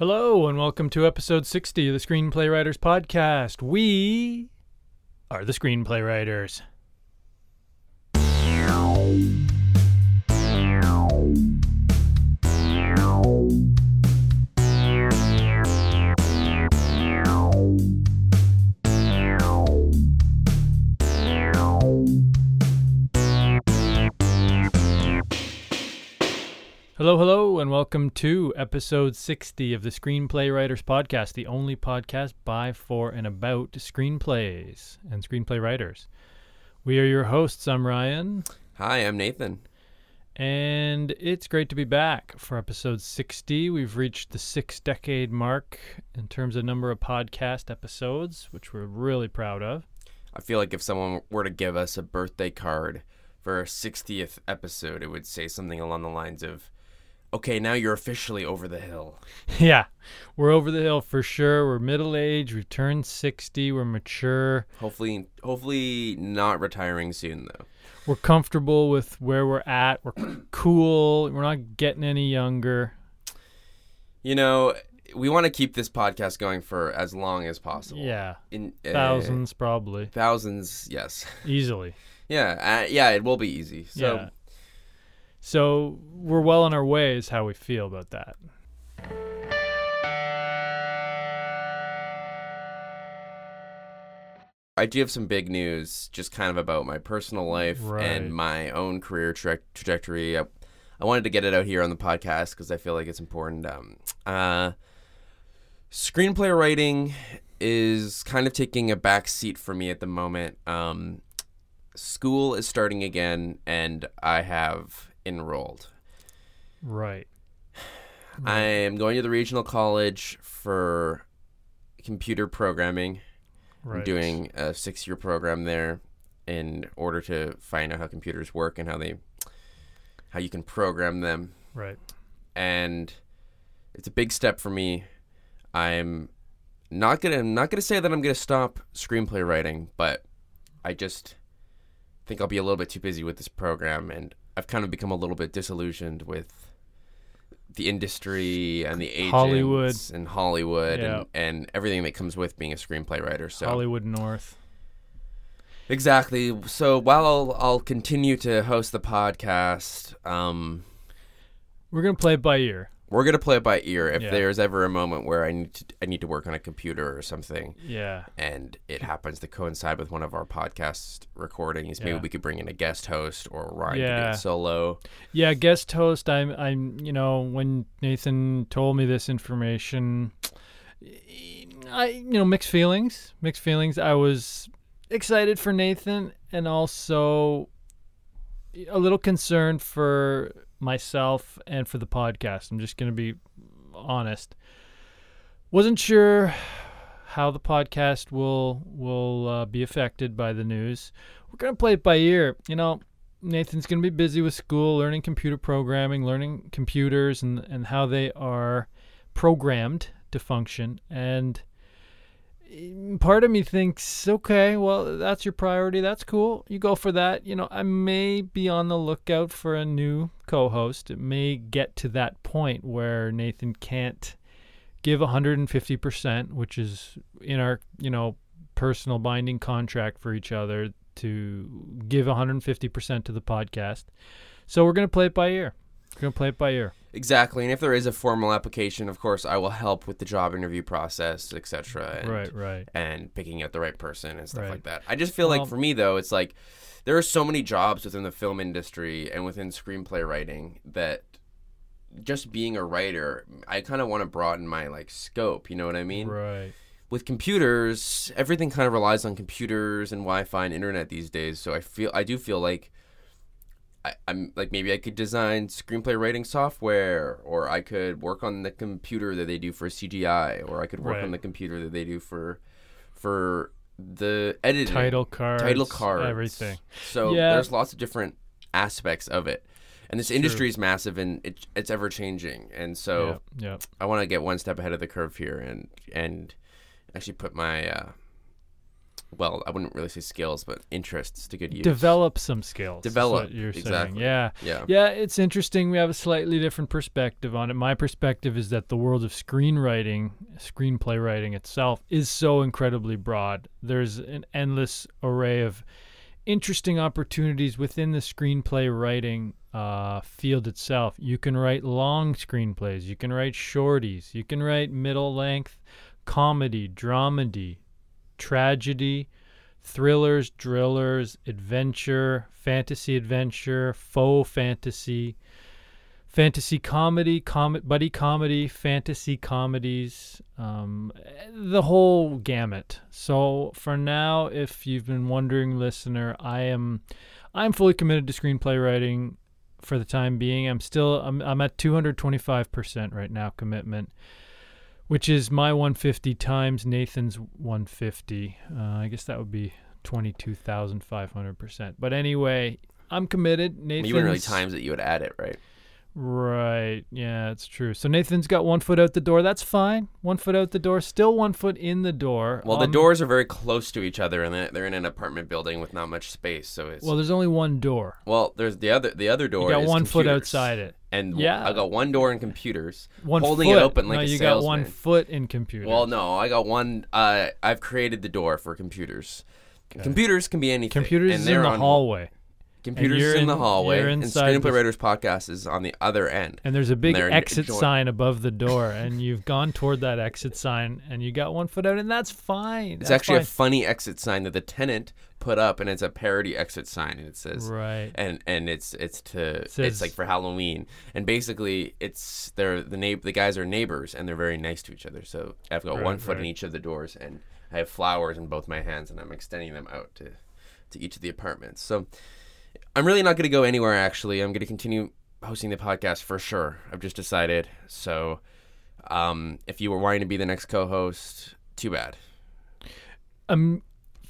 Hello, and welcome to episode 60 of the Screenplay Writers Podcast. We are the Screenplay Writers. Hello, hello, and welcome to episode 60 of the Screenplay Writers Podcast, the only podcast by, for, and about screenplays and screenplay writers. We are your hosts. I'm Ryan, Hi, I'm Nathan. and it's great to be back for episode 60. We've reached the six decade mark in terms of number of podcast episodes, which we're really proud of. I feel like if someone were to give us a birthday card for our 60th episode, it would say something along the lines of, okay, now you're officially over the hill. yeah, we're over the hill for sure. We're middle aged, we've turned 60, we're mature. Hopefully, hopefully not retiring soon, though. we're comfortable with where we're at. We're cool. We're not getting any younger. You know, we want to keep this podcast going for as long as possible. Yeah, In, uh, thousands probably Thousands, yes. easily. yeah, uh, yeah, it will be easy. So, yeah. So we're well on our way. Is how we feel about that. I do have some big news just kind of about my personal life Right. and my own career tra- trajectory. I, I wanted to get it out here on the podcast because I feel like it's important. Um, uh, screenplay writing is kind of taking a back seat for me at the moment. Um, school is starting again, and I have enrolled. Right. I am going to the regional college for computer programming. Right. I'm doing a six year program there in order to find out how computers work and how they how you can program them. Right. And it's a big step for me. I'm not gonna I'm not gonna say that I'm gonna stop screenplay writing, but I just think I'll be a little bit too busy with this program and I've kind of become a little bit disillusioned with the industry and the agents Hollywood. and Hollywood Yeah. and, and everything that comes with being a screenplay writer. So Hollywood North. Exactly. So while I'll, I'll continue to host the podcast, um, We're gonna play it by ear. We're gonna play it by ear. If Yeah. there's ever a moment where I need to I need to work on a computer or something, Yeah. and it happens to coincide with one of our podcast recordings, maybe we could bring in a guest host or Ryan Yeah. it solo. Yeah. Guest host. I'm. I'm. You know, when Nathan told me this information, I. You know, mixed feelings. Mixed feelings. I was excited for Nathan and also a little concerned for myself and for the podcast. I'm just going to be honest. Wasn't sure how the podcast will will uh, be affected by the news. We're going to play it by ear. You know, Nathan's going to be busy with school, learning computer programming, learning computers and and how they are programmed to function and part of me thinks, okay, well, that's your priority. That's cool. You go for that. You know, I may be on the lookout for a new co host. It may get to that point where Nathan can't give 150%, which is in our, you know, personal binding contract for each other to give 150% to the podcast. So we're going to play it by ear. We're going to play it by ear. Exactly. And if there is a formal application, of course, I will help with the job interview process, etc. and- Right, right. and picking out the right person and stuff Right. like that. I just feel Well- like for me though, it's like there are so many jobs within the film industry and within screenplay writing that just being a writer, I kind of want to broaden my like scope, you know what I mean? Right. With computers, everything kind of relies on computers and Wi-Fi and internet these days, so I feel I do feel like I, I'm like maybe I could design screenplay writing software, or I could work on the computer that they do for CGI, or I could work Right. on the computer that they do for for the editing, Title cards. title cards, Everything. So Yeah. there's lots of different aspects of it, and this industry is massive and it, it's ever changing. And so yeah, yeah. I want to get one step ahead of the curve here and and actually put my uh, well, I wouldn't really say skills, but interests to good use. Develop some skills. Develop, what you're saying. Yeah. Yeah. Yeah, it's interesting. We have a slightly different perspective on it. My perspective is that the world of screenwriting, screenplay writing itself, is so incredibly broad. There's an endless array of interesting opportunities within the screenplay writing uh, field itself. You can write long screenplays, you can write shorties, you can write middle length comedy, dramedy, tragedy, thrillers, drillers, adventure, fantasy adventure, faux fantasy, fantasy comedy, com- buddy comedy, fantasy comedies, um, the whole gamut. So for now, if you've been wondering, listener, I am, I'm fully committed to screenplay writing for the time being. I'm still, I'm, I'm at 225% right now commitment which is my 150 times Nathan's 150. Uh, I guess that would be 22,500%. But anyway, I'm committed. Nathan's You wouldn't really times that you would add it, right? Right. Yeah, it's true. So Nathan's got one foot out the door. That's fine. One foot out the door. Still one foot in the door. Well, the Um, doors are very close to each other, and they're- in an apartment building with not much space. So it's Well, there's only one door. Well, there's the other the other door. You got one foot outside it. and Yeah. I got one door in computers. One Holding foot. it open like no, a you got one foot in computers. Well, no, I got one. Uh, I've created the door for computers. Computers can be anything. computers and is they're in the on, hallway, Computers you're is in the hallway, and Screenplay Writers podcast is on the other end. and there's a big exit sign above the door, and you've gone toward that exit sign, and you got one foot out, and that's fine. It's That's actually a funny exit sign that the tenant put up, and it's a parody exit sign, and it says right. and and it's it's to Says- it's like for Halloween, and basically it's they're the neigh- the guys are neighbors and they're very nice to each other. So I've got one Right, foot in each of the doors, and I have flowers in both my hands, and I'm extending them out to to each of the apartments. So I'm really not going to go anywhere. Actually, I'm going to continue hosting the podcast for sure. I've just decided. So um, if you were wanting to be the next co-host, too bad. Um,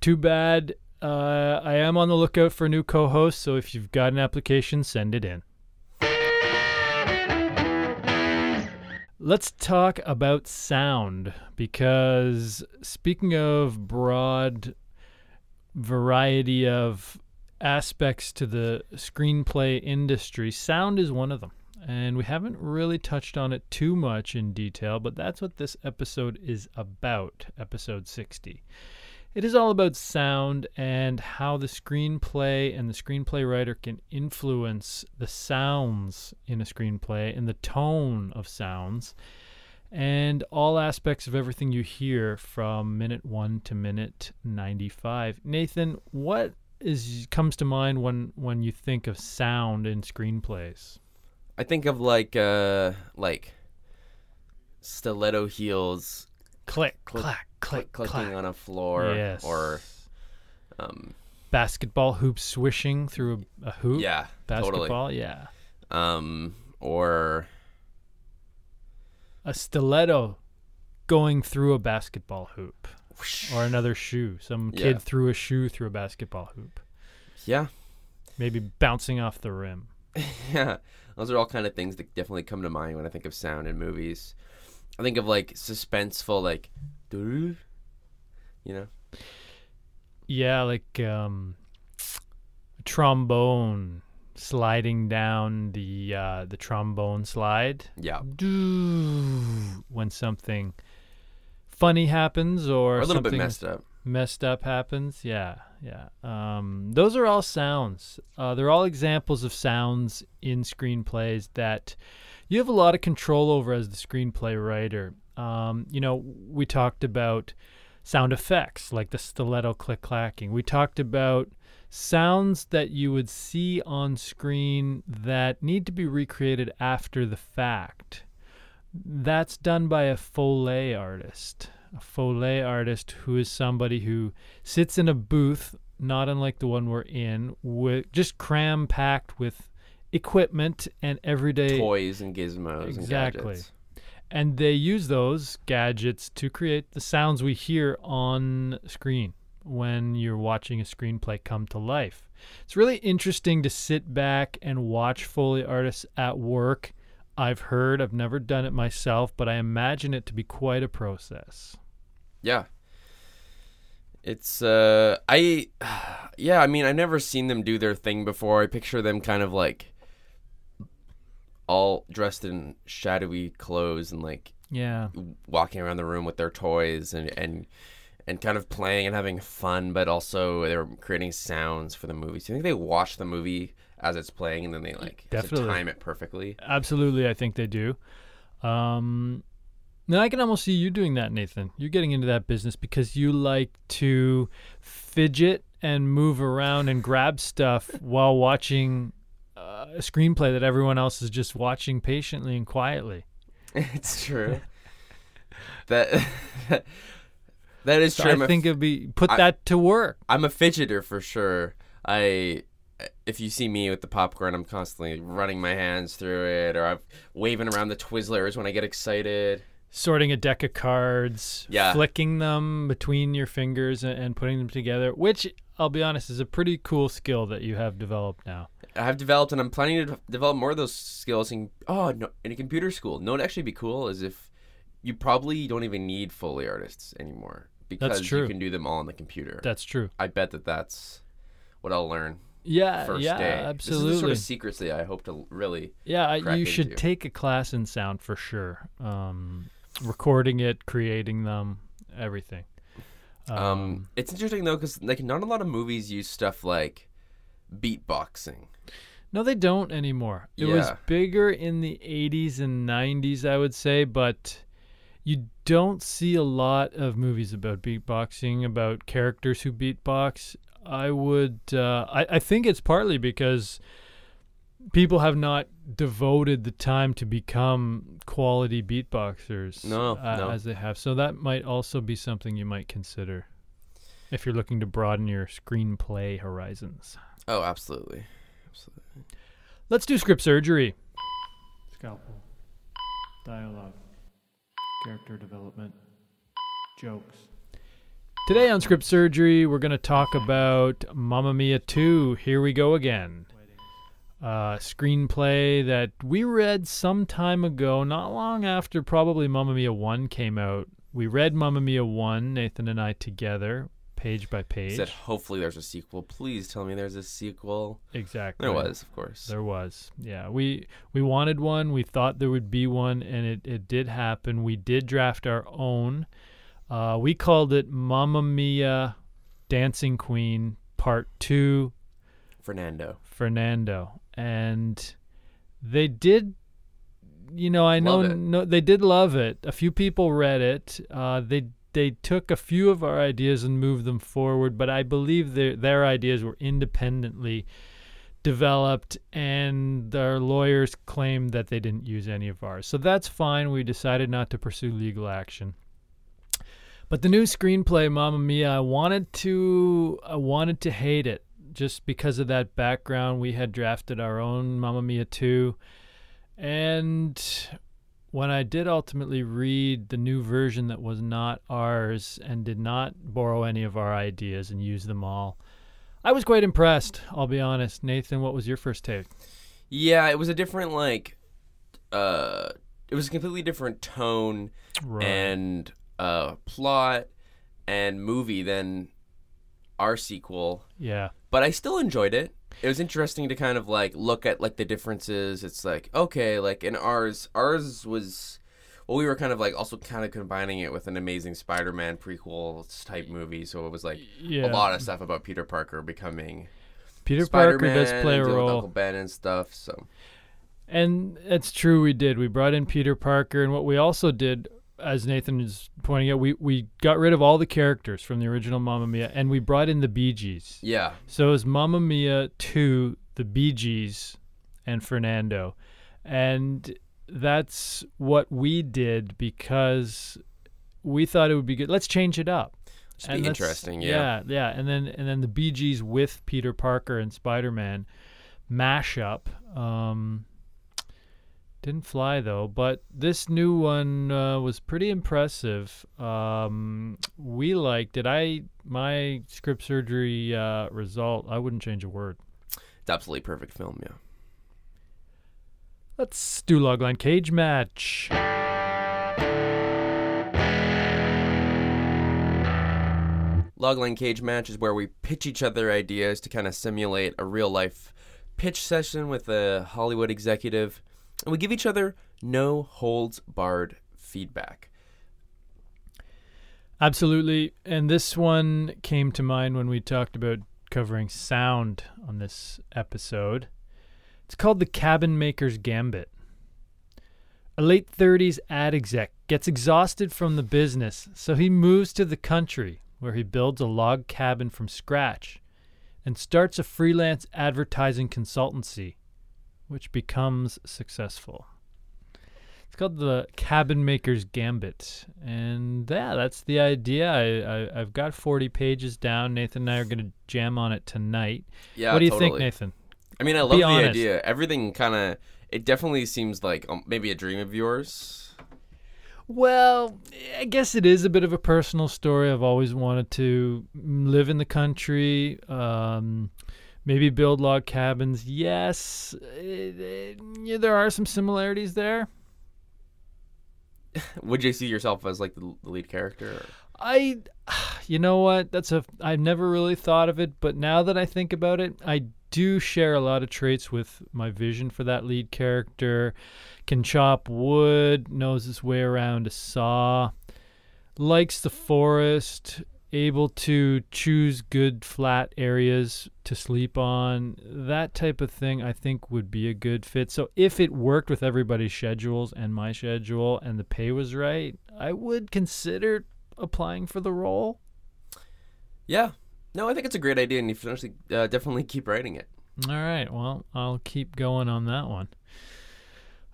too bad. Uh, I am on the lookout for a new co-host, so if you've got an application, send it in. Let's talk about sound because speaking of broad variety of aspects to the screenplay industry, sound is one of them. And we haven't really touched on it too much in detail, but that's what this episode is about, episode 60. It is all about sound and how the screenplay and the screenplay writer can influence the sounds in a screenplay and the tone of sounds and all aspects of everything you hear from minute 1 to minute 95. Nathan, what is comes to mind when when you think of sound in screenplays? I think of like uh like stiletto heels Click, Click, clack, click, clicking clack. on a floor yes. or um basketball hoop swishing through a, a hoop. yeah basketball. Yeah. um or a stiletto going through a basketball hoop or another shoe. Some Yeah. kid threw a shoe through a basketball hoop, yeah. Maybe bouncing off the rim. yeah. Those are all kind of things that definitely come to mind when I think of sound in movies. I think of like suspenseful like you know? Yeah, like um, trombone sliding down the uh, the trombone slide. yeah. When something funny happens or, or a little bit something messed up messed up happens. Yeah, yeah. Um, those are all sounds. Uh, they're all examples of sounds in screenplays that you have a lot of control over as the screenplay writer. Um, you know, we talked about sound effects like the stiletto click clacking. We talked about sounds that you would see on screen that need to be recreated after the fact. That's done by a Foley artist. A Foley artist who is somebody who sits in a booth, not unlike the one we're in, with just cram packed with equipment and everyday toys and gizmos Exactly. and gadgets and they use those gadgets to create the sounds we hear on screen when you're watching a screenplay come to life. It's really interesting to sit back and watch Foley artists at work. I've heard, I've never done it myself, but I imagine it to be quite a process. Yeah. It's uh I yeah, I mean I've never seen them do their thing before. I picture them kind of like all dressed in shadowy clothes and like Yeah. walking around the room with their toys and and and kind of playing and having fun, but also they're creating sounds for the movie. So you think they watch the movie as it's playing and then they like Definitely. time it perfectly? Absolutely, I think they do. Um, now I can almost see you doing that, Nathan. You're getting into that business because you like to fidget and move around and grab stuff while watching uh, a screenplay that everyone else is just watching patiently and quietly. it's true. that that is So true. I I'm think it'd be put I- that to work. I'm a fidgeter for sure. I if you see me with the popcorn, I'm constantly running my hands through it, or I'm waving around the Twizzlers when I get excited. Sorting a deck of cards, Yeah. flicking them between your fingers and, and putting them together, which I'll be honest is a pretty cool skill that you have developed now. I've developed, and I'm planning to develop more of those skills in oh no, in a computer school. No, it'd actually be cool is if you probably don't even need foley artists anymore because true. you can do them all on the computer. That's true. I bet that that's what I'll learn Yeah, first yeah, day. This is absolutely. the sort of secrets that I hope to really. yeah, you should into. take a class in sound for sure. Um, recording it, creating them, everything. Um, it's interesting though because like not a lot of movies use stuff like beatboxing. no, they don't anymore. It was bigger in the 80s and 90s, I would say, but you don't see a lot of movies about beatboxing, about characters who beatbox. I would, uh, I, I think it's partly because people have not devoted the time to become quality beatboxers No, uh, no. as they have. So that might also be something you might consider if you're looking to broaden your screenplay horizons. Oh, absolutely, absolutely. Let's do script surgery. Scalpel. Dialogue. Character development. Jokes. Today on Script Surgery, we're going to talk about Mamma Mia 2. Here we go again. Uh, screenplay that we read some time ago, not long after probably Mamma Mia 1 came out. We read Mamma Mia 1, Nathan and I together, page by page. Said hopefully there's a sequel. Please tell me there's a sequel. exactly. There was, of course. There was. Yeah. We we wanted one. We thought there would be one and it, it did happen. We did draft our own. Uh, we called it Mamma Mia Dancing Queen Part 2 Fernando. Fernando. And they did you know, I know no they did love it. A few people read it. Uh, they they took a few of our ideas and moved them forward, but I believe their their ideas were independently developed and our lawyers claimed that they didn't use any of ours. So that's fine. We decided not to pursue legal action. But the new screenplay, Mamma Mia, I wanted to I wanted to hate it just because of that background. We had drafted our own Mamma Mia 2 and when I did ultimately read the new version that was not ours and did not borrow any of our ideas and use them all, I was quite impressed, I'll be honest. Nathan, what was your first take? Yeah, it was a different like. Uh, it was a completely different tone Right. and uh plot and movie than our sequel. yeah. but I still enjoyed it. It was interesting to kind of like look at like the differences. It's like okay, like in ours, ours was well, we were kind of like also kind of combining it with an Amazing Spider-Man prequel type movie. So it was like Yeah. a lot of stuff about Peter Parker becoming Peter Spider-Man Parker does play a role. Uncle Ben and stuff. So And it's true, we did. We brought in Peter Parker, and what we also did, as Nathan is pointing out, we, we got rid of all the characters from the original Mamma Mia, and we brought in the Bee Gees. yeah, So it was Mamma Mia 2, the Bee Gees, and Fernando. And that's what we did because we thought it would be good. Let's change it up. And be interesting. Yeah. yeah, yeah. And then and then the Bee Gees with Peter Parker and Spider Man mashup. Um, didn't fly though, but this new one uh, was pretty impressive. Um, we liked it. I my script surgery uh, result. I wouldn't change a word. it's absolutely perfect film. Yeah. Let's do logline cage match. Logline Cage Match is where we pitch each other ideas to kind of simulate a real life pitch session with a Hollywood executive, and we give each other no holds barred feedback. Absolutely. And this one came to mind when we talked about covering sound on this episode. It's called The Cabin Maker's Gambit. A late 30s ad exec gets exhausted from the business, so he moves to the country where he builds a log cabin from scratch and starts a freelance advertising consultancy, which becomes successful. It's called the Cabin Maker's Gambit, and yeah, that's the idea. I, I have got 40 pages down. Nathan and I are going to jam on it tonight. Yeah, what do you totally. think, Nathan? I mean, I love Be the honest. idea. Everything kind of, it definitely seems like um, maybe a dream of yours. Well, I guess it is a bit of a personal story. I've always wanted to live in the country, um, maybe build log cabins. Yes, it, it- yeah, there are some similarities there. Would you see yourself as like the, the lead character? Or? I, you know what? That's a. I've never really thought of it, but now that I think about it, I do share a lot of traits with my vision for that lead character. Can chop wood, knows his way around a saw, likes the forest, able to choose good flat areas to sleep on. That type of thing I think would be a good fit. So if it worked with everybody's schedules and my schedule and the pay was right, I would consider applying for the role. Yeah. No, I think it's a great idea, and you should actually, uh, definitely keep writing it. All right. Well, I'll keep going on that one.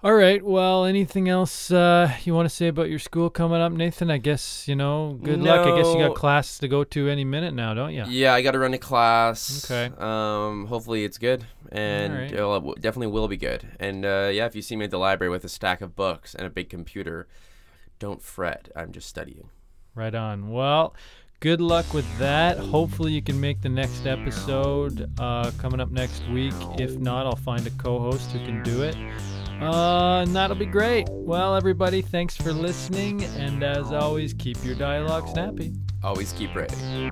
All right. Well, anything else uh, you want to say about your school coming up, Nathan? I guess you know. Good luck. I guess you got class to go to any minute now, don't you? Yeah, I got to run a class. Okay. Um, hopefully it's good, and Alright. it'll- it definitely will be good. And uh, yeah, if you see me at the library with a stack of books and a big computer, don't fret. I'm just studying. Right on. Well, good luck with that. Hopefully, you can make the next episode uh, coming up next week. If not, I'll find a co host who can do it. Uh, and that'll be great. Well, everybody, thanks for listening. And as always, keep your dialogue snappy. Always keep writing.